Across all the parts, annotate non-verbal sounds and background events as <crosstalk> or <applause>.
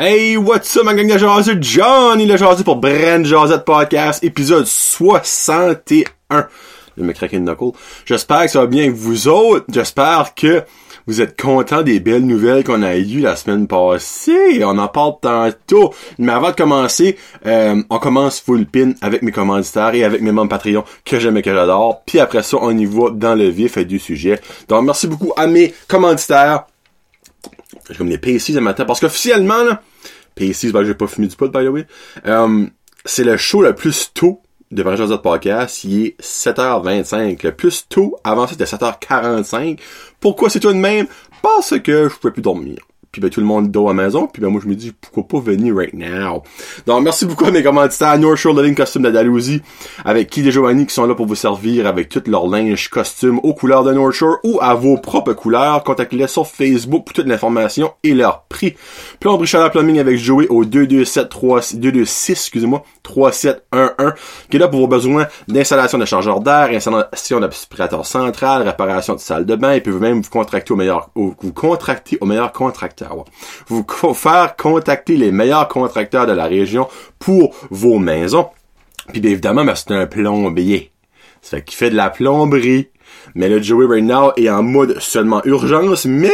Hey, what's up, ma gang de jaseux? Johnny le jaseux pour Brand Jazette Podcast, épisode 61. Je me craquer une knuckle. J'espère que ça va bien avec vous autres. J'espère que vous êtes contents des belles nouvelles qu'on a eues la semaine passée. On en parle tantôt. Mais avant de commencer, euh, on commence full pin avec mes commanditaires et avec mes membres Patreon que j'aime et que j'adore. Puis après ça, on y va dans le vif du sujet. Donc, merci beaucoup à mes commanditaires. J'ai comme les PC ce matin. Parce qu'officiellement, là, PC, ben, j'ai pas fumé du pot, by the way. Euh, c'est le show le plus tôt de Vrai de Podcast. Il est 7h25. Le plus tôt, avant c'était 7h45. Pourquoi c'est tout de même? Parce que je pouvais plus dormir. Puis ben tout le monde dort à la maison. Puis ben moi je me dis pourquoi pas venir right now? Donc merci beaucoup à mes commanditaires North Shore Living Costume d'Andalousie avec qui des Giovanni qui sont là pour vous servir avec tout leur linge costume aux couleurs de North Shore ou à vos propres couleurs. Contactez-les sur Facebook pour toute l'information et leur prix. Plomberie Chaleur Plumbing avec Joey au 227 3 226 excusez-moi 3711 qui est là pour vos besoins d'installation de chargeur d'air, installation d'aspirateur central, réparation de salle de bain et puis vous même vous contracter au meilleur vous contracter au meilleur contracteur vous <laughs> faire contacter les meilleurs contracteurs de la région pour vos maisons. Puis évidemment, ben, c'est un plombier. Ça fait qu'il fait de la plomberie. Mais le Joey right now est en mode seulement urgence, mais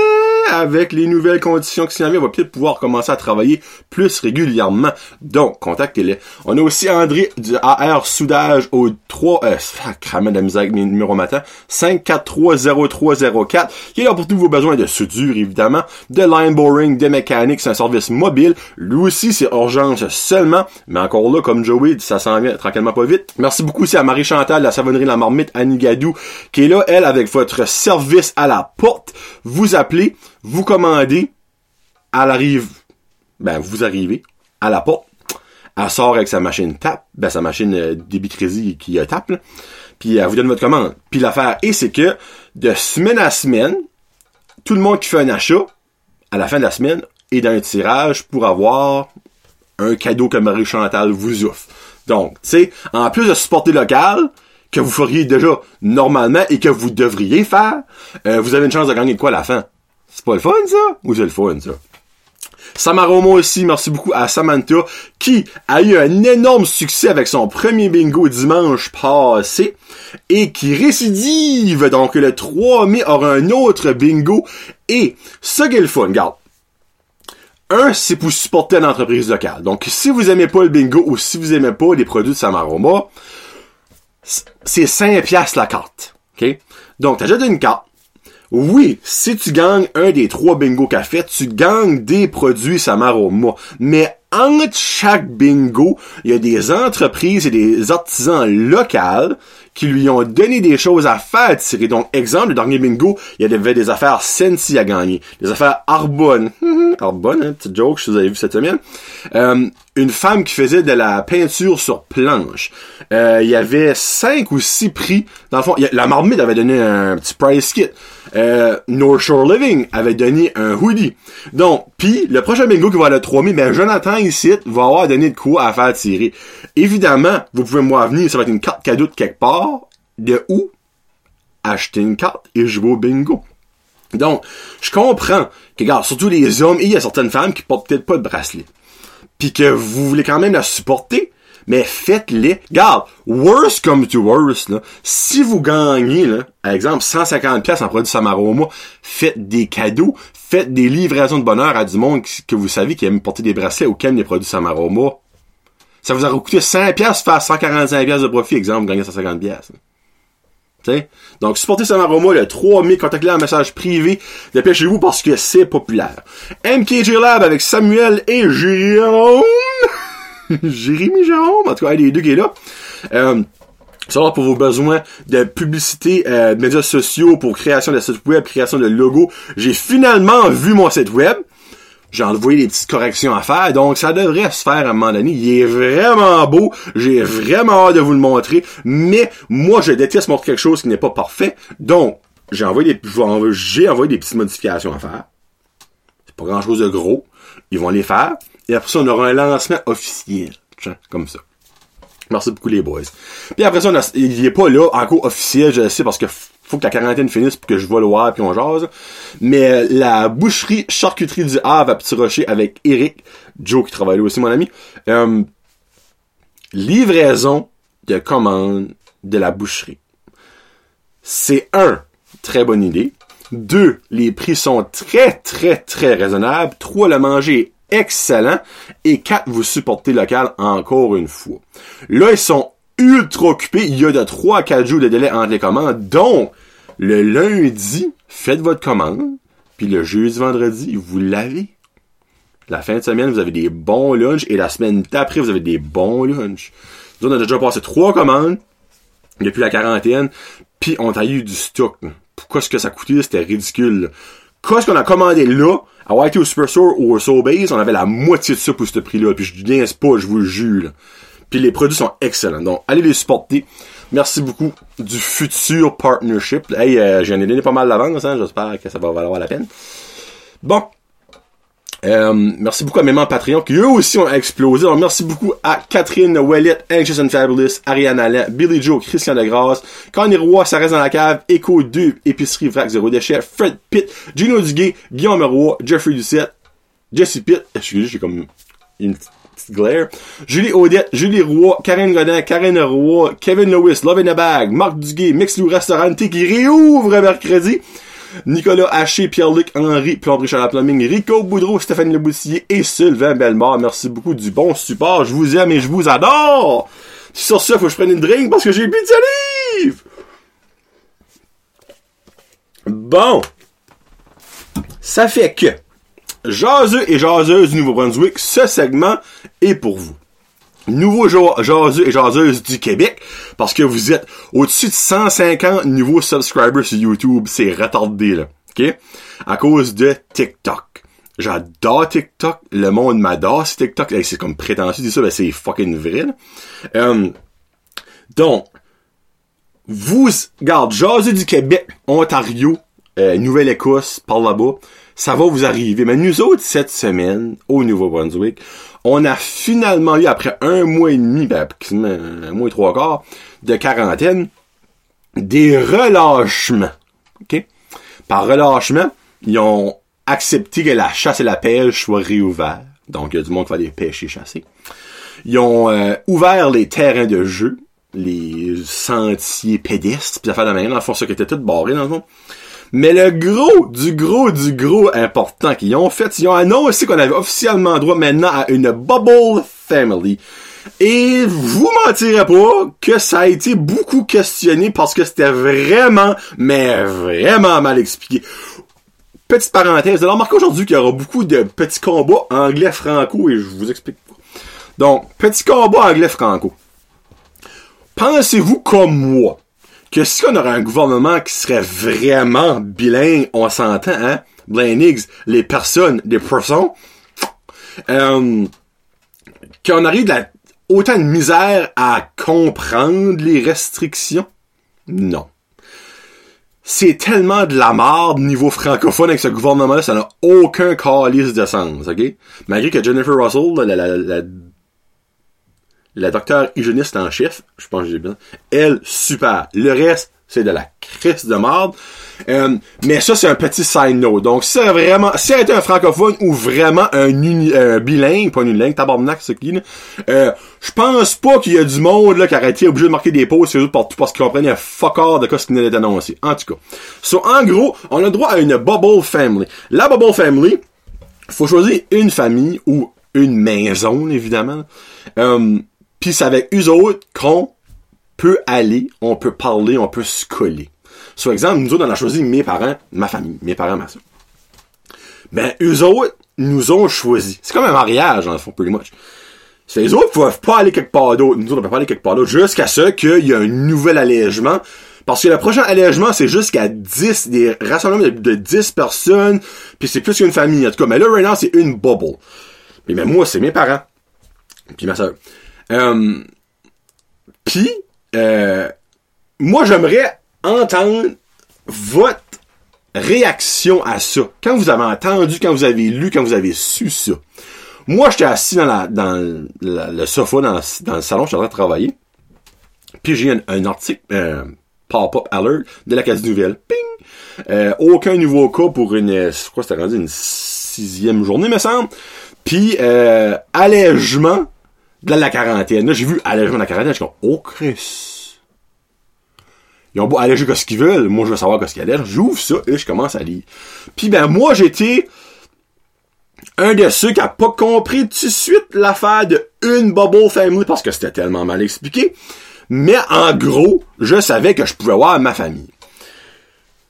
avec les nouvelles conditions qui s'en viennent, on va peut-être pouvoir commencer à travailler plus régulièrement. Donc, contactez-les. On a aussi André du AR Soudage au 3, euh, cramé de la misère avec mes numéros matin, 5430304, qui est là pour tous vos besoins de soudure, évidemment, de line boring, de mécanique, c'est un service mobile. Lui aussi, c'est urgence seulement, mais encore là, comme Joey, ça s'en vient tranquillement pas vite. Merci beaucoup aussi à Marie-Chantal, la savonnerie La Marmite, à Nigadou, qui est là, elle, avec votre service à la porte. Vous appelez, vous commandez, elle arrive, ben vous arrivez à la porte, elle sort avec sa machine tape, ben sa machine euh, débit crédit qui tape, puis elle vous donne votre commande. Puis l'affaire est c'est que de semaine à semaine, tout le monde qui fait un achat à la fin de la semaine est dans un tirage pour avoir un cadeau que Marie Chantal vous offre. Donc, tu sais, en plus de supporter local, que vous feriez déjà normalement et que vous devriez faire, euh, vous avez une chance de gagner quoi à la fin? C'est pas le fun, ça? Ou c'est le fun, ça? Samaromo aussi, merci beaucoup à Samantha, qui a eu un énorme succès avec son premier bingo dimanche passé, et qui récidive, donc le 3 mai aura un autre bingo, et ce qui est le fun, regarde. Un, c'est pour supporter l'entreprise locale. Donc, si vous aimez pas le bingo ou si vous aimez pas les produits de Samaroma, c'est 5 piastres la carte. OK? Donc, t'achètes une carte, oui, si tu gagnes un des trois bingo qu'a fait, tu gagnes des produits Samaroma. Mais entre chaque bingo, il y a des entreprises et des artisans locaux qui lui ont donné des choses à faire tirer. Donc, exemple, le dernier bingo, il y avait des affaires Sensi à gagner, des affaires Arbonne. <laughs> Arbonne, hein, petite joke, je vous avez vu cette semaine. Euh, une femme qui faisait de la peinture sur planche. Euh, il y avait cinq ou six prix. Dans le fond, la marmite avait donné un petit price kit. Euh, North Shore Living avait donné un hoodie. Donc, puis le prochain bingo qui va le 3 mai, ben Jonathan ici va avoir donné de quoi à faire tirer. Évidemment, vous pouvez moi venir, ça va être une carte cadeau de quelque part. De où? Acheter une carte et jouer au bingo. Donc, je comprends que, regarde, surtout les hommes, il y a certaines femmes qui portent peut-être pas de bracelet. Puis que vous voulez quand même la supporter, mais faites-les. Garde, worst come to worst, là, si vous gagnez, là, par exemple, 150 pièces en produit Samaroma, faites des cadeaux, faites des livraisons de bonheur à du monde que vous savez qui aime porter des bracelets ou qui aime les produits Samaroma. Ça vous aurait coûté 100 pièces faire 145 pièces de profit, exemple, vous gagnez 150 pièces. Donc, supportez Samaroma le 3 mai, contactez-les en message privé, dépêchez-vous parce que c'est populaire. MKG Lab avec Samuel et Jérôme. <laughs> Jérémy Jérôme, en tout cas, les deux qui est là. Euh, ça pour vos besoins de publicité, euh, de médias sociaux, pour création de site web, création de logo. J'ai finalement vu mon site web. J'ai envoyé des petites corrections à faire, donc ça devrait se faire à un moment donné. Il est vraiment beau, j'ai vraiment hâte de vous le montrer, mais moi je déteste montrer quelque chose qui n'est pas parfait, donc j'ai envoyé des, j'ai envoyé des petites modifications à faire. C'est pas grand chose de gros, ils vont les faire, et après ça on aura un lancement officiel, comme ça. Merci beaucoup les boys. Puis après ça, il est pas là encore officiel, je le sais, parce que faut que la quarantaine finisse pour que je vois le voir puis on jase. Mais euh, la boucherie charcuterie du Havre à Petit Rocher avec Eric, Joe qui travaille là aussi, mon ami. Euh, livraison de commandes de la boucherie. C'est un, très bonne idée. Deux, les prix sont très, très, très raisonnables. Trois, le manger est excellent. Et quatre, vous supportez local encore une fois. Là, ils sont ultra occupés. Il y a de 3 à 4 jours de délai entre les commandes. Donc, le lundi, faites votre commande. Puis le jeudi, vendredi, vous l'avez. La fin de semaine, vous avez des bons lunchs. Et la semaine d'après, vous avez des bons lunchs. Nous, on a déjà passé trois commandes depuis la quarantaine. Puis on a eu du stock. Pourquoi est-ce que ça coûtait? C'était ridicule. Qu'est-ce qu'on a commandé là, à Whitey au Super Store ou au Sobeys, on avait la moitié de ça pour ce prix-là. Puis je dis pas, je vous le jure. Puis les produits sont excellents. Donc, allez les supporter. Merci beaucoup du futur partnership. Hey, euh, j'en ai donné pas mal d'avance, hein. J'espère que ça va valoir la peine. Bon. Euh, merci beaucoup à mes membres Patreon qui eux aussi ont explosé. Donc merci beaucoup à Catherine Ouellet, Anxious and Fabulous, Ariane Allen, Billy Joe, Christian Degrasse, Connie Roy, ça reste dans la cave, Echo 2, Épicerie Vrac Zéro Déchet, Fred Pitt, Gino Duguay, Guillaume Roy, Jeffrey Ducette, Jesse Pitt, excusez, j'ai comme une Glare. Julie Odette, Julie Roy, Karine Godin, Karine Roy, Kevin Lewis, Love in a Bag, Marc Duguay, Mix Lou Restaurant qui réouvre mercredi. Nicolas Haché, Pierre-Luc Henry, Plomberie la Plumbing, Rico Boudreau, Stéphane Leboussier et Sylvain Bellemare. Merci beaucoup du bon support. Je vous aime et je vous adore. Sur ce, faut que je prenne une drink parce que j'ai bu de livre. Bon. Ça fait que Jaseux et jaseuses du Nouveau-Brunswick, ce segment est pour vous. Nouveau jaseux et jaseuses du Québec, parce que vous êtes au-dessus de 150 nouveaux subscribers sur YouTube. C'est retardé, là. OK? À cause de TikTok. J'adore TikTok. Le monde m'adore sur TikTok. c'est comme prétentieux de ça, mais c'est fucking vrai. Euh, donc, vous, regarde, Jaseux du Québec, Ontario, euh, Nouvelle-Écosse, par là-bas, ça va vous arriver. Mais nous autres, cette semaine, au Nouveau-Brunswick, on a finalement eu, après un mois et demi, ben, un mois et trois quarts de quarantaine, des relâchements. OK? Par relâchement, ils ont accepté que la chasse et la pêche soient réouvertes. Donc, il y a du monde qui va aller pêcher et chasser. Ils ont euh, ouvert les terrains de jeu, les sentiers pédestres, puis fait la manière, dans le fond, ça qui était tout barré, dans le fond. Mais le gros, du gros, du gros important qu'ils ont fait, ils ont annoncé qu'on avait officiellement droit maintenant à une Bubble Family. Et vous mentirez pas que ça a été beaucoup questionné parce que c'était vraiment, mais vraiment mal expliqué. Petite parenthèse, alors remarquez aujourd'hui qu'il y aura beaucoup de petits combats anglais-franco et je vous explique. Donc, petit combat anglais-franco. Pensez-vous comme moi que si on aurait un gouvernement qui serait vraiment bilingue, on s'entend, hein? Blaine les personnes, des personnes, euh, qu'on arrive autant de misère à comprendre les restrictions? Non. C'est tellement de la marde niveau francophone avec ce gouvernement-là, ça n'a aucun calice de sens, ok? Malgré que Jennifer Russell, la, la la docteure hygiéniste en chef, je pense que j'ai bien, elle, super. Le reste, c'est de la crise de marde. Euh, mais ça, c'est un petit side note. Donc, si c'est vraiment, si elle était un francophone ou vraiment un, bilingue, pas une langue, tabarnak, ce qui, euh, je pense pas qu'il y a du monde, là, qui aurait été obligé de marquer des pauses sur eux partout parce qu'ils comprenaient un fuck de quoi ce qui venait d'être annoncé. En tout cas. So, en gros, on a droit à une bubble family. La bubble family, faut choisir une famille ou une maison, évidemment. Euh, puis c'est avec eux autres qu'on peut aller, on peut parler, on peut se coller. Sur exemple, nous autres, on a choisi mes parents, ma famille, mes parents, ma soeur. Ben, eux autres nous ont choisi. C'est comme un mariage, en fond, pretty much. C'est les autres peuvent pas aller quelque part d'autre. Nous autres, on peut pas aller quelque part d'autre jusqu'à ce qu'il y ait un nouvel allègement. Parce que le prochain allègement, c'est jusqu'à 10, des rassemblements de 10 personnes, puis c'est plus qu'une famille. En tout cas, mais là, right now, c'est une bubble. Mais moi, c'est mes parents. Puis ma soeur. Euh, Puis, euh, moi, j'aimerais entendre votre réaction à ça. Quand vous avez entendu, quand vous avez lu, quand vous avez su ça. Moi, j'étais assis dans, la, dans le sofa, dans, le salon, je suis en train de travailler. Puis j'ai un, un, article, euh, pop-up alert de la case nouvelle. Ping! Euh, aucun nouveau cas pour une, je crois que c'était rendu une sixième journée, me semble. Puis, euh, allègement de la quarantaine. Là, j'ai vu allègement de la quarantaine, je suis comme, oh Chris. Ils ont beau alléger ce qu'ils veulent, moi je veux savoir ce qu'il y a J'ouvre ça et je commence à lire. Puis ben moi j'étais un de ceux qui a pas compris tout de suite l'affaire de une bubble family parce que c'était tellement mal expliqué. Mais en gros, je savais que je pouvais voir ma famille.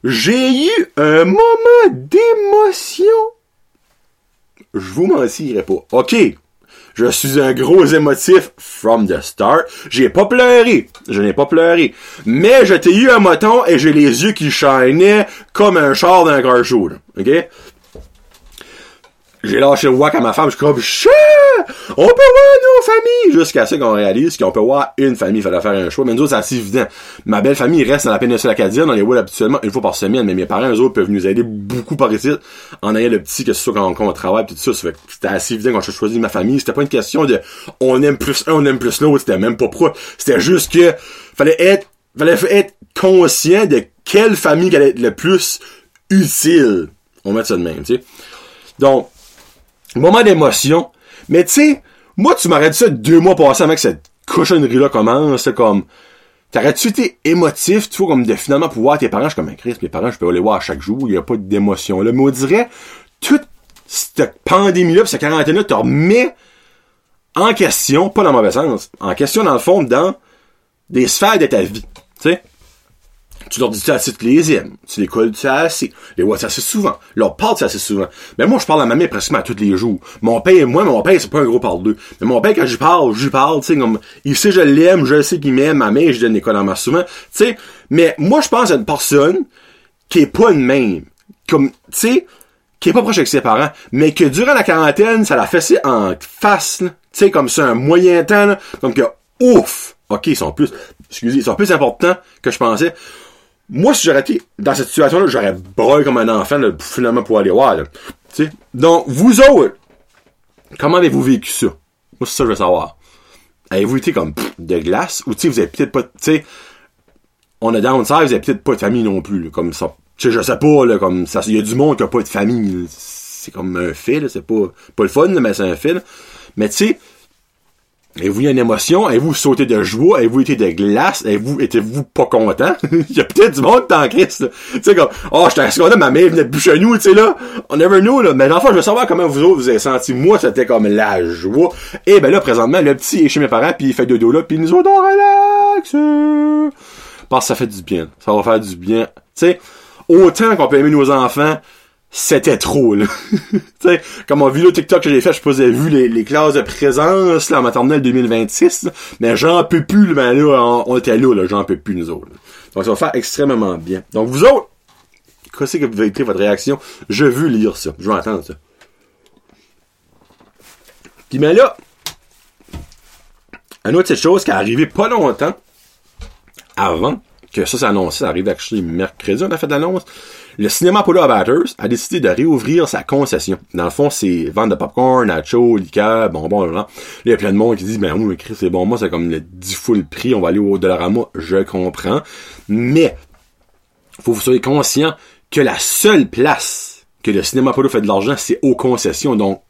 J'ai eu un moment d'émotion. Je vous mentirai pas. OK, je suis un gros émotif from the start. J'ai pas pleuré. Je n'ai pas pleuré. Mais je t'ai eu un moton et j'ai les yeux qui shinaient comme un char d'un car show. OK? J'ai lâché le wak à ma femme, je suis comme, on peut voir nos familles! Jusqu'à ce qu'on réalise qu'on peut voir une famille, il fallait faire un choix. Mais nous autres, c'est assez évident. Ma belle famille reste dans la péninsule acadienne, on les voit habituellement une fois par semaine, mais mes parents, eux autres, peuvent nous aider beaucoup par ici, en ayant le petit, que ce soit quand, on travaille, pis tout ça. C'était assez évident quand je choisi ma famille. C'était pas une question de, on aime plus un, on aime plus l'autre, c'était même pas pro. C'était juste que, fallait être, fallait être conscient de quelle famille allait être le plus utile. On met ça de même, tu sais. Donc, moment d'émotion. Mais tu sais, moi, tu m'aurais dit ça deux mois passés avant que cette cochonnerie-là commence. comme, t'aurais-tu été émotif, tu vois, comme de finalement pouvoir tes parents, je suis comme, Chris, mes parents, je peux aller voir chaque jour, il n'y a pas d'émotion. Là, mais on dirait, toute cette pandémie-là, cette quarantaine-là, te remet en question, pas dans le mauvais sens, en question, dans le fond, dans des sphères de ta vie. Tu sais? Tu leur dis ça assez tous les aimes. Tu les colles ça assez. Les vois ça assez souvent. Leur parle ça assez souvent. Mais moi, je parle à ma mère presque à tous les jours. Mon père, moi, mon père, c'est pas un gros parle d'eux. Mais mon père, quand j'y parle, j'y parle, tu sais, comme, il sait je l'aime, je sais qu'il m'aime, ma mère, je donne des colles en souvent. Tu sais, mais moi, je pense à une personne qui est pas une même. Comme, tu sais, qui est pas proche avec ses parents, mais que durant la quarantaine, ça l'a fessé en face, tu sais, comme ça, un moyen temps, là, que, ouf! Ok, ils sont plus, excusez, ils sont plus importants que je pensais moi, si j'aurais été dans cette situation-là, j'aurais broyé comme un enfant, finalement, pour aller voir, là. Donc, vous autres, comment avez-vous vécu ça? Moi, c'est ça que je veux savoir. Avez-vous été comme de glace? Ou, tu vous avez peut-être pas, tu sais, on a downside, vous avez peut-être pas de famille non plus, comme ça. Tu sais, je sais pas, là, comme ça, il y a du monde qui a pas de famille, C'est comme un fait, c'est pas, pas le fun, mais c'est un fait, Mais, tu sais, Avez-vous eu une émotion? Avez-vous sauté de joie? Avez-vous été de glace? Avez-vous, étiez-vous pas content? <laughs> Il y a peut-être du monde dans Christ, Tu sais, comme, oh, j'étais là, ma mère venait de boucher nous, tu sais, là. On never know, là. Mais l'enfant, je veux savoir comment vous autres vous avez senti. Moi, c'était comme la joie. Et ben là, présentement, le petit est chez mes parents, puis il fait dodo là, puis nous autres, on relax. Parce que ça fait du bien. Ça va faire du bien. Tu sais, autant qu'on peut aimer nos enfants, c'était trop, là. <laughs> tu comme mon vidéo TikTok que j'ai fait, je sais vu les, les classes de présence, là, en maternelle 2026, mais j'en peux plus, là, là, on, était là, là, j'en peux plus, nous autres. Donc, ça va faire extrêmement bien. Donc, vous autres, qu'est-ce que vous avez été votre réaction? Je veux lire ça. Je veux entendre ça. Puis, mais là, une autre chose qui est arrivée pas longtemps avant que ça s'est annoncé, ça arrive actually mercredi, on a fait l'annonce. Le cinéma Polo Abatters a décidé de réouvrir sa concession. Dans le fond, c'est vente de popcorn, nacho, liqueur, bonbons, là. Il y a plein de monde qui dit, ben oui, c'est bon, moi, c'est comme le 10 fois le prix, on va aller au Dollarama, je comprends. Mais, faut que vous soyez conscient que la seule place que le cinéma Polo fait de l'argent, c'est aux concessions. Donc,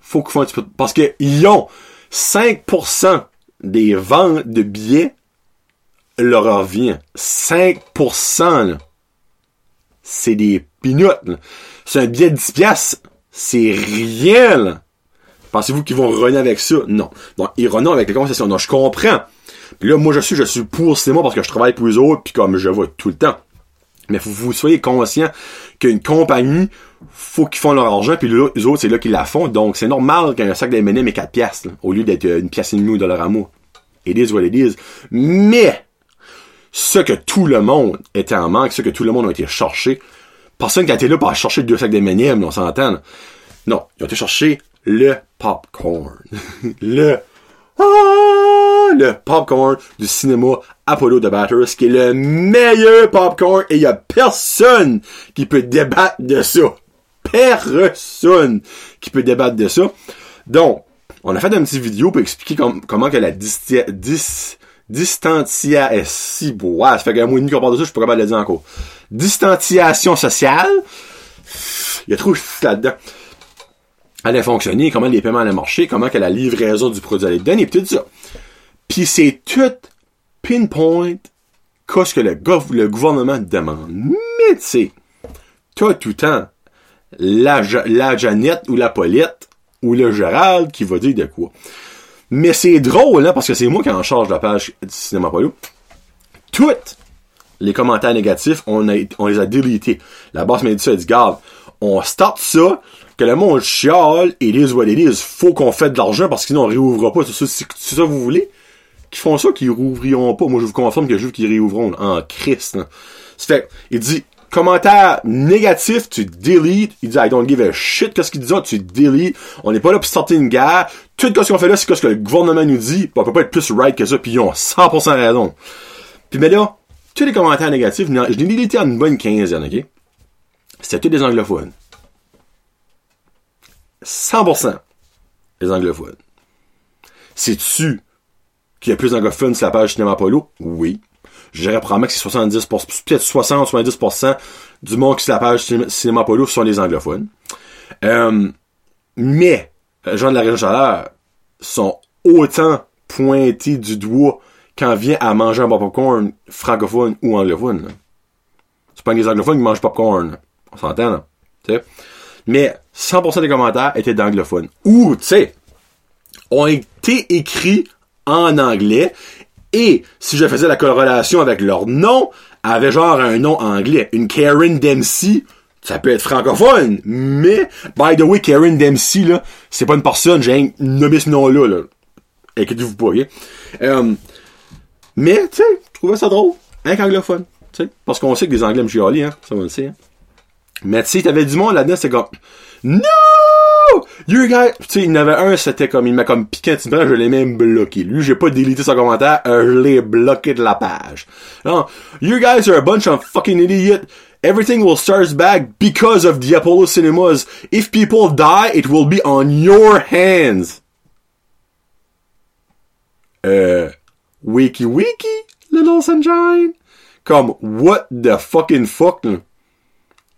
faut qu'ils font un petit peu, parce qu'ils ont 5% des ventes de billets leur revient. 5%, là c'est des pinottes. C'est un billet de 10 piastres, c'est rien. Pensez-vous qu'ils vont runner avec ça? Non. Donc, ils runnent avec les concessions. Non, je comprends. Puis là, moi, je suis, je suis pour cinéma parce que je travaille pour eux autres, puis comme je vois tout le temps. Mais faut vous soyez conscient qu'une compagnie, faut qu'ils font leur argent, puis les autres, c'est là qu'ils la font. Donc, c'est normal qu'un sac d'M&M est 4 piastres, au lieu d'être une pièce et demie dollar à moi. It is what it is. Mais, ce que tout le monde était en manque, ce que tout le monde a été cherché. Personne qui a été là pour chercher deux sacs d'M&M, on s'entend. Non, ils ont été chercher le popcorn. <laughs> le ah, le popcorn du cinéma Apollo de Batters, qui est le meilleur popcorn et il y a personne qui peut débattre de ça. Personne qui peut débattre de ça. Donc, on a fait une petite vidéo pour expliquer comment que la dis Distantia, ça fait qu'un mois et demi qu'on parle de ça, je suis pas capable de le dire encore. Distanciation sociale. Il y a trop là-dedans. Elle allait fonctionner, comment les paiements allaient marcher, comment la livraison du produit allait être donnée, pis tout ça. Puis c'est tout pinpoint qu'est-ce que le, gouvernement demande. Mais tu sais, toi tout le temps la, la Jeannette ou la Paulette ou le Gérald qui va dire de quoi. Mais c'est drôle, hein, parce que c'est moi qui en charge de la page du Cinéma Polo. Toutes les commentaires négatifs, on, a, les a délités. La dit ça, elle dit, garde, on start ça, que le monde chiale, et les what it faut qu'on fasse de l'argent, parce que sinon on pas. C'est ça, vous voulez? Qui font ça, qui rouvriront pas. Moi, je vous confirme que je veux qu'ils réouvriront en Christ. C'est fait, il dit, commentaire négatif, tu deletes. Il dit, I don't give a shit qu'est-ce qu'il dit, tu deletes. On n'est pas là pour sortir une guerre. Tout ce qu'on fait là, c'est ce que le gouvernement nous dit. On peut pas être plus right que ça, puis ils ont 100% raison. Puis mais là, tous les commentaires négatifs, je l'ai deleté en une bonne quinzaine, ok? C'était tous des anglophones. 100% des anglophones. C'est-tu qu'il y a plus d'anglophones sur la page Cinéma Polo? Oui je dirais probablement que c'est 70%, peut-être 60-70% du monde qui se la page Cinéma Polo sont les anglophones. Euh, mais, les gens de la région chaleur sont autant pointés du doigt quand vient à manger un popcorn francophone ou anglophone. C'est pas les anglophones qui mangent popcorn. On s'entend, sais? Mais 100% des commentaires étaient d'anglophones. Ou, tu sais, ont été écrits en anglais et si je faisais la corrélation avec leur nom, avait genre un nom anglais. Une Karen Dempsey, ça peut être francophone, mais, by the way, Karen Dempsey, là, c'est pas une personne, j'ai nommé ce nom-là, là. Inquiétez-vous pas, ok? Euh, mais, tu sais, je trouvais ça drôle. Un anglophone, tu sais. Parce qu'on sait que les anglais me chialent, hein. Ça, on le sait, hein. Mais, tu sais, t'avais du monde là-dedans, c'est comme, non! You guys, tu sais, il y en avait un, c'était comme, il m'a comme piqué un petit je l'ai même bloqué. Lui, j'ai pas délité son commentaire, euh, je l'ai bloqué de la page. Non, you guys are a bunch of fucking idiots. Everything will start back because of the Apollo cinemas. If people die, it will be on your hands. Euh, wiki wiki, little sunshine. Comme, what the fucking fuck, là?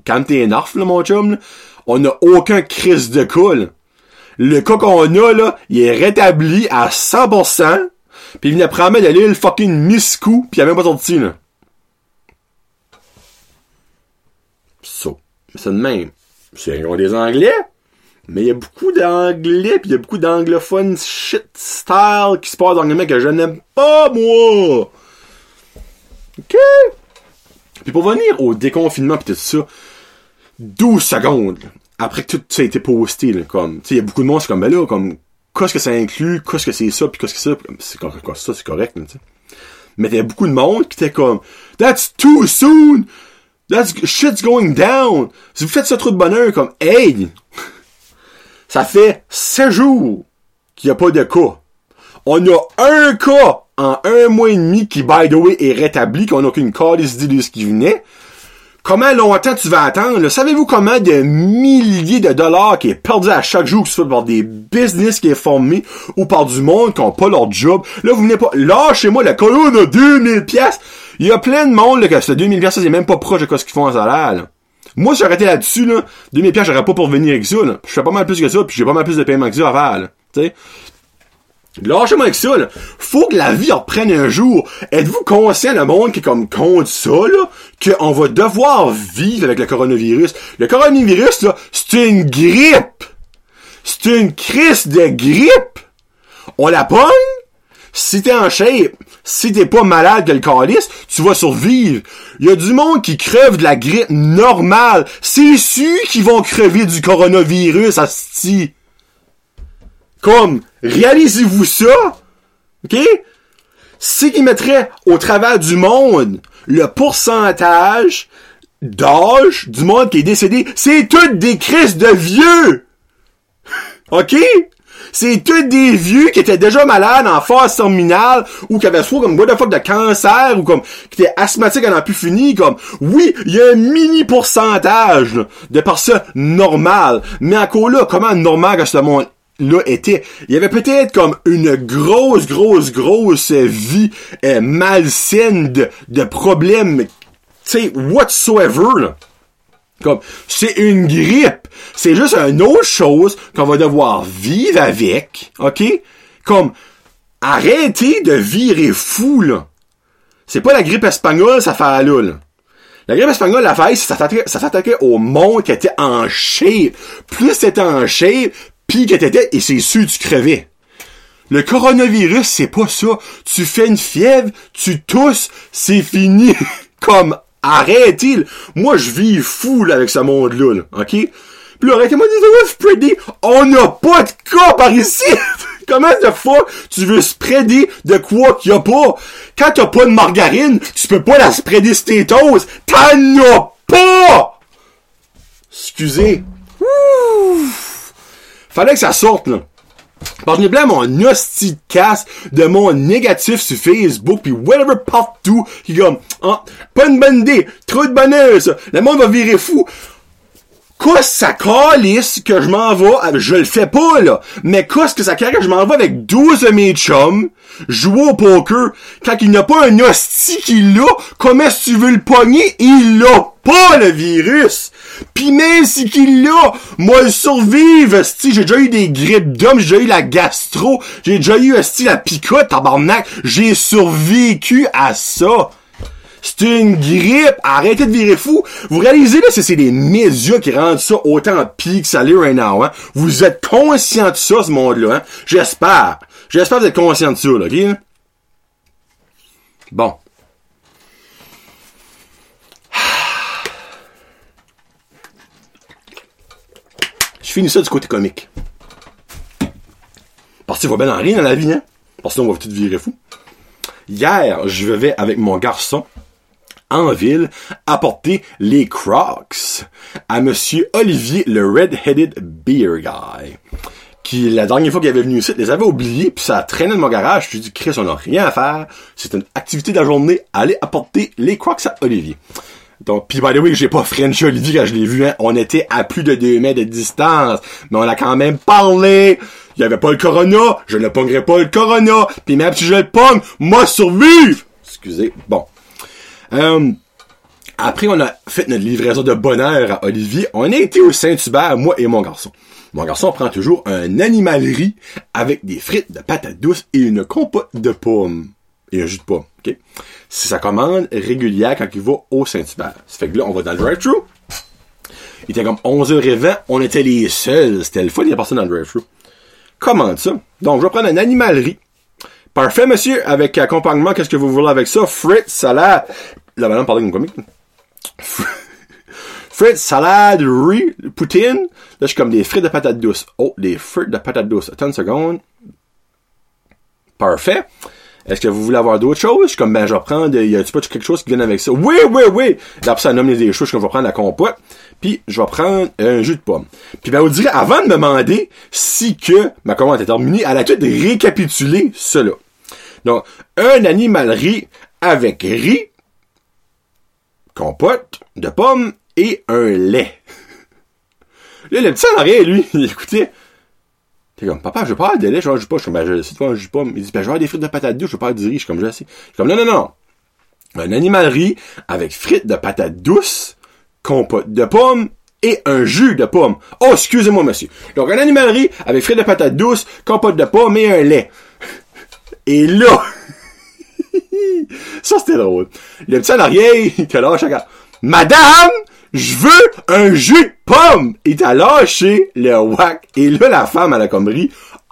Quand t'es énerve, là, mon chum, on n'a aucun crise de cool. Le cas qu'on a, là, il est rétabli à 100%, pis il vient prendre de l'île fucking Miscou, pis il a même pas sorti, là. So. C'est de même. C'est des Anglais, mais il y a beaucoup d'anglais pis il y a beaucoup d'anglophones shit style qui se passe dans le que je n'aime pas, moi. OK? Puis pour venir au déconfinement pis tout ça, 12 secondes après que tout ça a été posté, là, comme, tu sais, il y a beaucoup de monde, c'est comme, ben là, comme, qu'est-ce que ça inclut, qu'est-ce que c'est ça, puis qu'est-ce que c'est ça, c'est quoi ça, c'est correct, sais. Mais il y a beaucoup de monde qui était comme, that's too soon, that's, shit's going down. Si vous faites ça trop de bonheur, comme, hey, ça fait 7 jours qu'il n'y a pas de cas. On a un cas en un mois et demi qui, by the way, est rétabli, qu'on n'a aucune calice d'idée de ce qui venait. Comment longtemps tu vas attendre? Savez-vous comment de milliers de dollars qui est perdu à chaque jour, que ce soit par des business qui est formé ou par du monde qui ont pas leur job? Là, vous venez pas, lâchez-moi la colonne de 2000 pièces. Il y a plein de monde, là, que ce 2000 pièces, c'est même pas proche de ce qu'ils font en salaire, là. Moi, j'aurais été là-dessus, là, 2000 pièces, j'aurais pas pour venir avec ça, là. Je fais pas mal plus que ça, puis j'ai pas mal plus de paiement que ça à faire, là. Tu sais? Lâchez-moi avec ça. Faut que la vie reprenne un jour. Êtes-vous conscient, le monde qui est comme contre ça, là, qu'on va devoir vivre avec le coronavirus? Le coronavirus, là, c'est une grippe. C'est une crise de grippe. On la pogne? Si t'es en shape, si t'es pas malade que le tu vas survivre. Il y a du monde qui crève de la grippe normale. C'est sûr qu'ils vont crever du coronavirus. Comme, réalisez-vous ça, ok? C'est qu'ils mettraient au travers du monde le pourcentage d'âge du monde qui est décédé, c'est toutes des crises de vieux! <laughs> OK? C'est tous des vieux qui étaient déjà malades en phase terminale ou qui avaient soit comme what the fuck de cancer ou comme qui étaient asthmatiques à n'en plus fini comme oui, il y a un mini pourcentage de personnes normales. Mais encore là, comment normal que ce monde là était. Il y avait peut-être comme une grosse, grosse, grosse vie euh, malsaine de, problèmes, tu sais, whatsoever, là. Comme, c'est une grippe. C'est juste une autre chose qu'on va devoir vivre avec, ok? Comme, arrêtez de virer fou, là. C'est pas la grippe espagnole, ça fait là, là. La grippe espagnole, la faille, ça s'attaquait au monde qui était en shape. Plus c'était en shape, pis que t'étais, et c'est sûr tu crevais. Le coronavirus, c'est pas ça. Tu fais une fièvre, tu tousses, c'est fini. <laughs> Comme, arrêtez. Moi, je vis fou là, avec ce monde-là, là, ok? Puis là, arrêtez-moi de dire, Freddy, on n'a pas de cas par ici! <laughs> Comment de fois tu veux spreader de quoi qu'il y a pas? Quand t'as pas de margarine, tu peux pas la spreader toasts. T'en as pas! Excusez. Fallait que ça sorte, là. Parce que je mon hostie de de mon négatif sur Facebook pis whatever partout qui comme, ah, pas une bonne idée, trop de bonheur, ça. Le monde va virer fou. Qu'est-ce ça calisse que je m'en vais, je le fais pas, là, mais qu'est-ce que ça calisse que je m'en vais avec 12 de mes chums, jouer au poker, quand il n'y a pas un hostie qui l'a, comment est-ce que tu veux le pogner? Il l'a pas, le virus! Pis même si qu'il l'a, moi le survive, sti, j'ai déjà eu des grippes d'hommes, j'ai déjà eu la gastro, j'ai déjà eu, sti, la picote, tabarnak, j'ai survécu à ça. C'est une grippe. Arrêtez de virer fou. Vous réalisez, là, c'est des médias qui rendent ça autant pire que ça l'est right now, hein. Vous êtes conscient de ça, ce monde-là, hein. J'espère. J'espère que vous êtes conscient de ça, là, ok? Bon. Je finis ça du côté comique. Parce qu'il va bien en rien dans la vie, hein? Parce que sinon, on va tout virer fou. Hier, je vais avec mon garçon en ville apporter les Crocs à monsieur Olivier, le Red-Headed Beer Guy. Qui, la dernière fois qu'il avait venu ici, les avait oubliés, puis ça traînait dans mon garage. Je lui ai dit, Chris, on n'a rien à faire. C'est une activité de la journée. Allez apporter les Crocs à Olivier. Donc, pis by the way, j'ai pas French Olivier quand je l'ai vu, hein. On était à plus de 2 mètres de distance. Mais on a quand même parlé. Il y avait pas le corona. Je ne pognerai pas le corona. Puis même si je le pogne, moi survive! Excusez. Bon. Euh, après, on a fait notre livraison de bonheur à Olivier. On a été au Saint-Hubert, moi et mon garçon. Mon garçon prend toujours un animalerie avec des frites de patates douces et une compote de pommes. Et un jus de pomme, ok? C'est sa commande régulière quand il va au Saint-Hubert. Ça fait que là, on va dans le drive-thru. Il était comme 11h20, on était les seuls. C'était le fun, il a personne dans le drive-thru. Comment ça? Donc, je vais prendre un animalerie. Parfait, monsieur. Avec accompagnement, qu'est-ce que vous voulez avec ça? Frites, salade, Là, maintenant, parler de comique. <laughs> frites, salade, riz, poutine. Là, je suis comme des frites de patates douces. Oh, des frites de patates douces. Attends une seconde. Parfait. Est-ce que vous voulez avoir d'autres choses? Je suis comme, ben, je vais prendre, y a-tu pas quelque chose qui vient avec ça? Oui, oui, oui! D'après ça, nomme des choses je vais prendre la compote. Puis, je vais prendre un jus de pomme. Puis, ben, vous direz, avant de me demander si que ma commande est terminée, elle a tout récapituler cela. Donc, un animalerie avec riz, compote de pommes et un lait. Là, le petit en arrière, lui, <laughs> il écoutait. T'es comme, papa, je veux pas de lait, je veux pas. Je suis comme, je sais, un jus pas. Il dit, ben, je veux avoir des frites de patates douces, je veux pas avoir du riz. Je suis comme, je. Je suis comme, non, non, non. Un animalerie avec frites de patates douces, compote de pommes et un jus de pomme. Oh, excusez-moi, monsieur. Donc, un animalerie avec frites de patates douces, compote de pommes et un lait. Et là, <laughs> ça, c'était drôle. Le petit en arrière, il t'a <laughs> lâché, Madame, je veux un jus de pomme! Il t'a lâché le whack. Et là, la femme, à la comme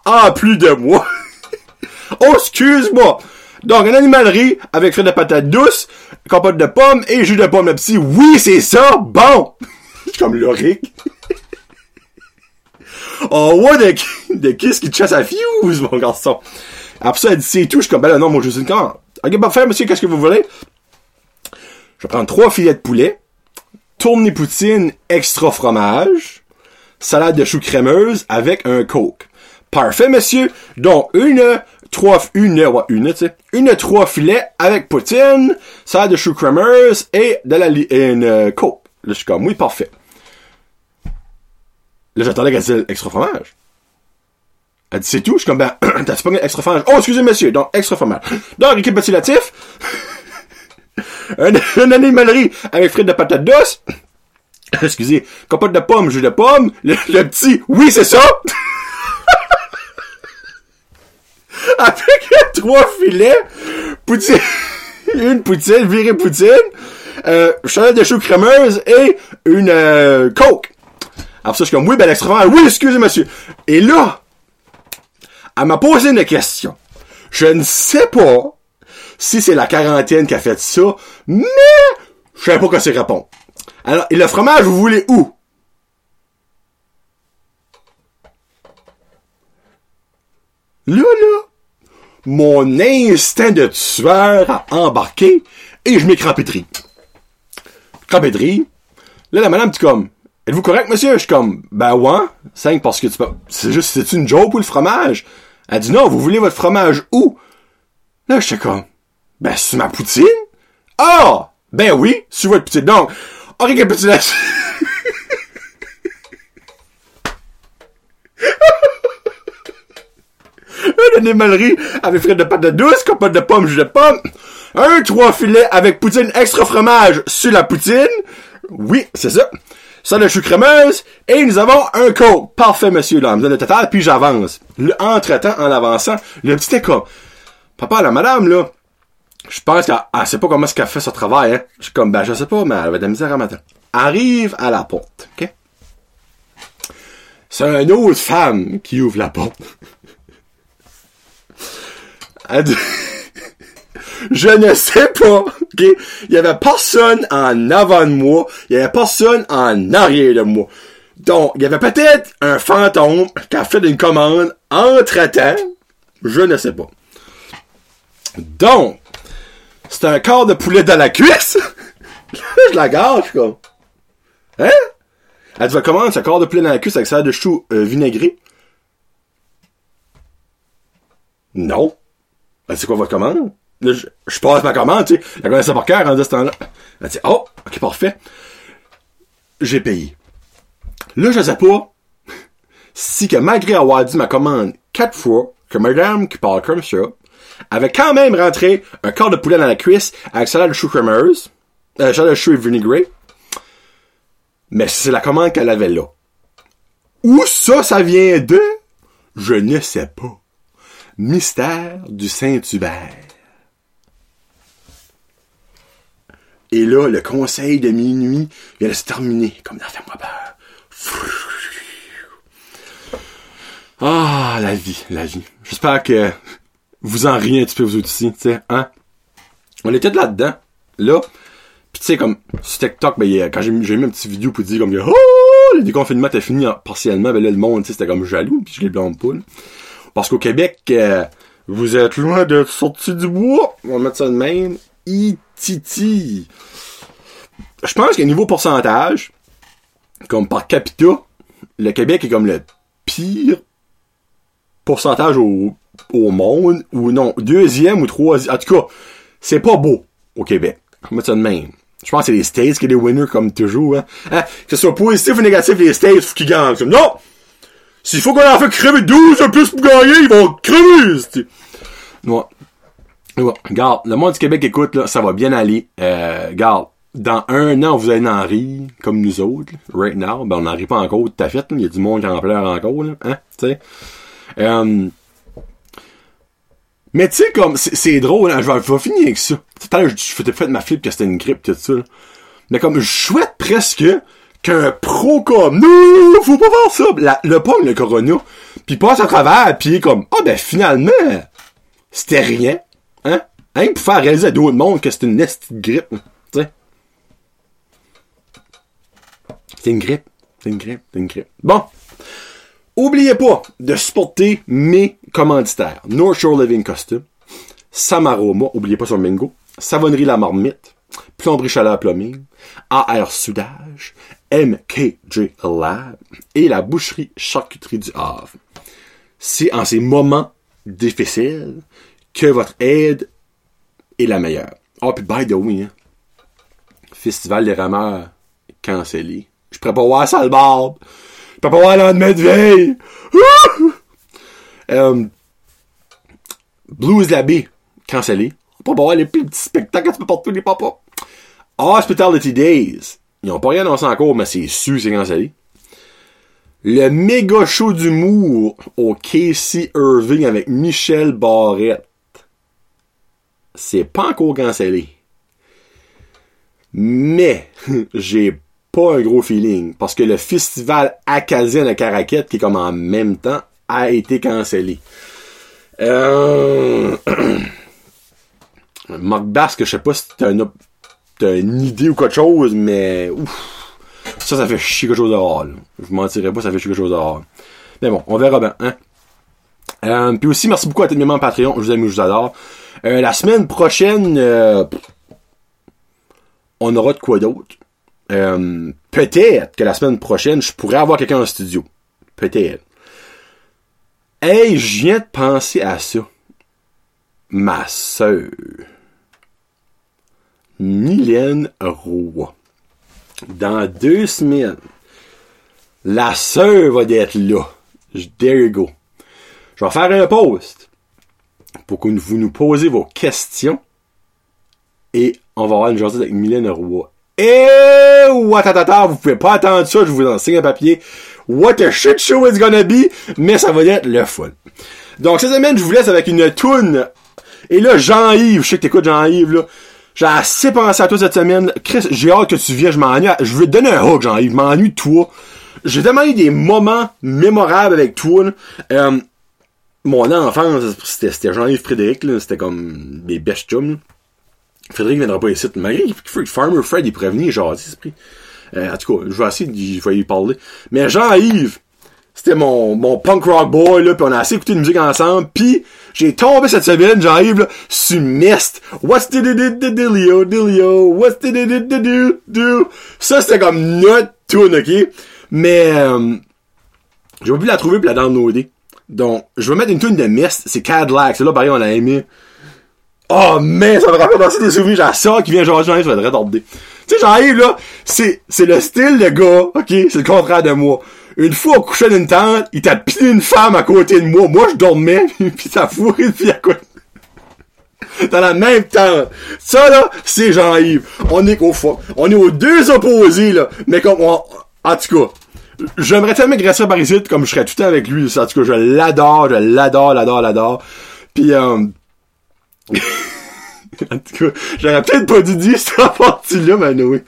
en plus de moi. <laughs> oh, excuse-moi! Donc, une animalerie avec frais de patates douces, compote de pommes et jus de pomme le petit. Oui, c'est ça! Bon! <laughs> Comme Loric. oh, ouais, de, de kiss qui te chasse à fuse, mon garçon. Après ça, elle dit c'est tout. Je suis comme, ben non, moi, je suis une. Ok, faire, monsieur, qu'est-ce que vous voulez? Je prendre trois filets de poulet, tourne extra fromage, salade de choux crémeuse avec un coke. Parfait, monsieur. Donc, une, trois, une, ouais, une, une, trois filets avec poutine, salade de choux crémeuse et de la, et une euh, coke. Là, je suis comme, oui, parfait. Là, j'attendais qu'elle dise extra fromage. Elle c'est tout? Je suis comme, ben, <clears throat> t'as-tu pas extra fromage? Oh, excusez, monsieur. Donc, extra fromage. Donc, récapitulatif. <laughs> une, une animalerie avec frites de patates douces. <coughs> Excusez, compote de pommes, jus de pommes. Le, le petit, oui, c'est ça. <laughs> avec trois filets. Poutine. <laughs> une poutine, virée poutine. Euh, de choux crémeuse et une euh, coke. Alors ça, je suis comme, oui, ben l'extra oui, excusez, monsieur. Et là, elle m'a posé une question. Je ne sais pas si c'est la quarantaine qui a fait ça, mais je sais pas quoi c'est répondre. Alors, et le fromage, vous voulez où? Là, là, mon instinct de tueur a embarqué et je m'ai crampétri. Crampétri. Là, la madame dit comme, êtes-vous correct, monsieur? Je suis comme, ben ouais, cinq parce que tu peux, c'est juste, c'est une joke ou le fromage? Elle dit non, vous voulez votre fromage où? Là, j'étais comme, ben, c'est ma poutine? Ah! Ben oui, sur votre poutine. Donc, en récapitulation. <laughs> Une animalerie avec frites de pâte de douce, compote de pommes, jus de pomme. Un trois filets avec poutine extra fromage sur la poutine. Oui, c'est ça. Ça, le chou crémeuse. Et nous avons un coke. Parfait, monsieur, là. me donne le total, puis j'avance. Entre-temps, en avançant, le petit est comme, papa, la madame, là, je pense qu'elle sait pas comment est-ce qu'elle fait ce travail, hein. Je suis comme, ben, je sais pas, mais elle avait de la misère à matin. Arrive à la porte, ok? C'est une autre femme qui ouvre la porte. <laughs> Elle dit, <laughs> je ne sais pas, ok? Il y avait personne en avant de moi, il y avait personne en arrière de moi. Donc, il y avait peut-être un fantôme qui a fait une commande entre-temps, je ne sais pas. Donc, c'est un corps de poulet dans la cuisse. <laughs> je la garde, comme. Hein? Elle dit, comment, un corps de poulet dans la cuisse avec ça de chou euh, vinaigré? Non. Elle dit, quoi votre commande? Je, je passe ma commande, tu sais. La connaissait par cœur en ce temps-là. Elle dit, oh, ok, parfait. J'ai payé. Là, je sais pas si que malgré avoir dit ma commande quatre fois, que madame qui parle comme ça, avait quand même rentré un quart de poulet dans la cuisse avec salade de chou crémeuse, euh, salade de chou et vinaigré. Mais c'est la commande qu'elle avait là. Où ça, ça vient de? Je ne sais pas. Mystère du Saint-Hubert. Et là, le conseil de minuit vient de se terminer, comme dans Fais-moi peur. Ah, la vie, la vie. J'espère que vous en riez un petit peu vous aussi, tu sais, hein? On était là-dedans, là, pis tu sais, comme, sur TikTok, ben, quand j'ai mis une petite vidéo pour dire, comme, oh, le déconfinement était fini partiellement, ben là, le monde, tu sais, c'était comme jaloux, pis je les blâme pas, Parce qu'au Québec, euh, vous êtes loin de sortir du bois, on va mettre ça de même, Je pense qu'à niveau pourcentage, comme par capita, le Québec est comme le pire pourcentage au, monde, ou non, deuxième ou troisième. En tout cas, c'est pas beau au Québec. On met ça de même. Je pense que c'est les States qui sont les winners comme toujours. Hein. hein? Que ce soit positif ou négatif, les States, faut qu'ils gagnent. non! S'il faut qu'on en fait crever 12 de plus pour gagner, ils vont crever! Ouais. Ouais. Regarde, le monde du Québec écoute, là, ça va bien aller. Euh, regarde, dans un an, vous allez en rire, comme nous autres, right now. Ben, on n'en rit pas encore tout à fait, Il y a du monde qui en pleure encore, là. Hein? Tu sais? Euh, mais tu sais, comme, c'est drôle, hein, je, vais, finir avec ça. Tout je faisais fait ma flip que c'était une grippe, tout ça. Mais comme, je souhaite presque qu'un pro comme, non, faut pas voir ça. le pomme, le corona, puis passe à travers, puis comme, ah ben finalement, c'était rien. Hein? Hein, pour faire réaliser à d'autres monde que c'est une nest grippe. Tu sais? C'est une grippe. C'est une grippe. C'est une grippe. Bon. Oubliez pas de supporter mes commanditaires. North Shore Living Custom, Samaroma, oubliez pas son bingo, Savonnerie La Marmite, Plomberie Chaleur Plumbing, AR Soudage, MKJ Lab et la boucherie charcuterie du Havre. C'est en ces moments difficiles que votre aide est la meilleure. Oh, puis by the way, hein, Festival des rameurs cancellé. Je pourrais pas voir ça le barbe. Je peux pas voir le lendemain de veille. <laughs> Euh, Blues Labby, cancellé. Pas voir les petits spectacles que tu peux porter les papas. Hospitality Days. Ils ont pas rien annoncé encore, mais c'est sûr c'est cancellé. Le méga show d'humour au Casey Irving avec Michel Barrette. C'est pas encore cancellé. Mais, <laughs> j'ai pas un gros feeling. Parce que le festival acadien de Caraquette, qui est comme en même temps, a été cancellé. Euh... <clears throat> Marc Basque, je sais pas si t'as une, une idée ou quelque chose, mais ouf, ça, ça fait chier quelque chose de rare. Je mentirais pas, ça fait chier quelque chose de. Mais bon, on verra bien. Hein? Euh, puis aussi, merci beaucoup à tous mes membres Patreon. Je vous aime, je vous adore. Euh, la semaine prochaine, euh, on aura de quoi d'autre. Euh, peut-être que la semaine prochaine, je pourrais avoir quelqu'un en studio. Peut-être. Hey, je viens de penser à ça. Ma sœur. Mylène Roy. Dans deux semaines, la sœur va être là. There you go. Je vais faire un post pour que vous nous posez vos questions et on va avoir une journée avec Mylène Roy. Et watatata, vous pouvez pas attendre ça, je vous enseigne un papier. What a shit show it's gonna be, mais ça va être le fun. Donc cette semaine, je vous laisse avec une toune. Et là, Jean-Yves, je sais que t'écoutes Jean-Yves, là. J'ai assez pensé à toi cette semaine. Chris, j'ai hâte que tu viennes, je m'ennuie. Je veux donner un hook, Jean-Yves. Je m'ennuie toi. J'ai tellement des moments mémorables avec toi. Euh, mon enfance, c'était Jean-Yves Frédéric, là. C'était comme des best chums. Frédéric viendra pas ici. Malgré que Farmer Fred, il pourrait venir genre, esprit. Euh, en tout cas, je vais essayer de y parler. Mais Jean-Yves, c'était mon, mon punk rock boy, là, pis on a assez écouté de musique ensemble, pis j'ai tombé cette semaine, j'arrive, là, sur Mist. What's the dealio, dealio, what's the do, do. Ça, c'était comme notre tune, ok? Mais, euh, j'ai pas pu la trouver pis la downloader. Donc, je vais mettre une tune de Mist, c'est Cadillac, c'est là, pareil, on l'a aimé. Oh, mais ça me rappelle aussi des souvenirs, j'ai ça qui vient genre, j'arrive, je vais être Tu sais, j'arrive, là, c'est, c'est le style de gars, ok? C'est le contraire de moi. Une fois au coucher d'une tente, il t'a pilé une femme à côté de moi. Moi, je dormais, pis t'as fourré fille à côté. Dans la même tente. Ça, là, c'est Jean-Yves. On est au fond. On est aux deux opposés, là. Mais comme, on, en tout cas, j'aimerais tellement agresser par ici, comme je serais tout le temps avec lui. En tout cas, je l'adore, je l'adore, l'adore, l'adore. Puis, euh, <laughs> en tout cas, j'aurais peut-être pas dû dire cette partie-là, mais oui.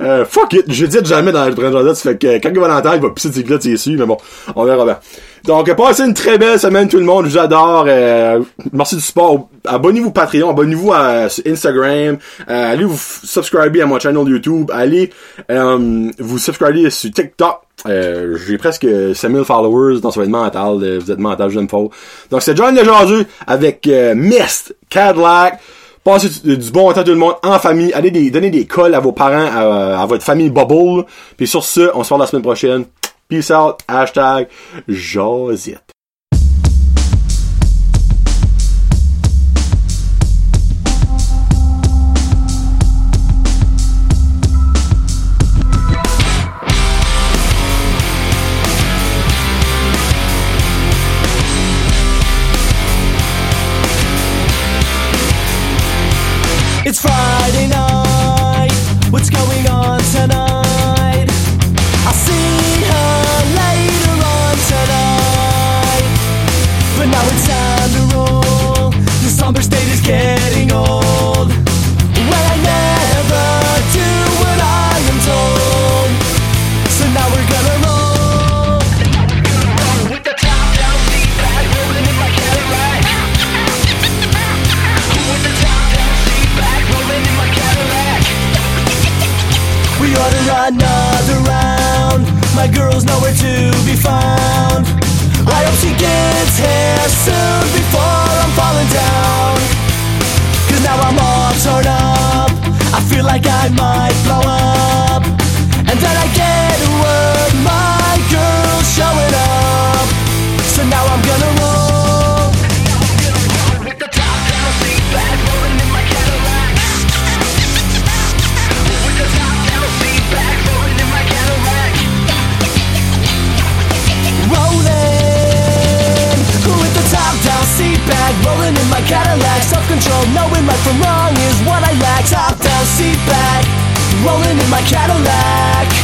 Euh, fuck it, je dis jamais dans le ça fait que quand il va l'entendre, il va pisser ses glottes dessus, mais bon, on verra bien. Donc, passez une très belle semaine tout le monde, je vous adore, euh, merci du support, abonnez-vous Patreon, abonnez-vous à Instagram, euh, allez vous subscriber à mon channel YouTube, allez vous subscriber sur TikTok, j'ai presque 5000 followers, ça va être mental, vous êtes mental, je me faux. Donc c'est John Lejardu avec Mist, Cadillac, Passez du bon temps tout le monde en famille. Allez des, donner des cols à vos parents, à, votre famille Bubble. Puis sur ce, on se voit la semaine prochaine. Peace out. Hashtag Josette. What's going my soul Knowing right from wrong is what I lack. Top down, seat back Rolling in my Cadillac.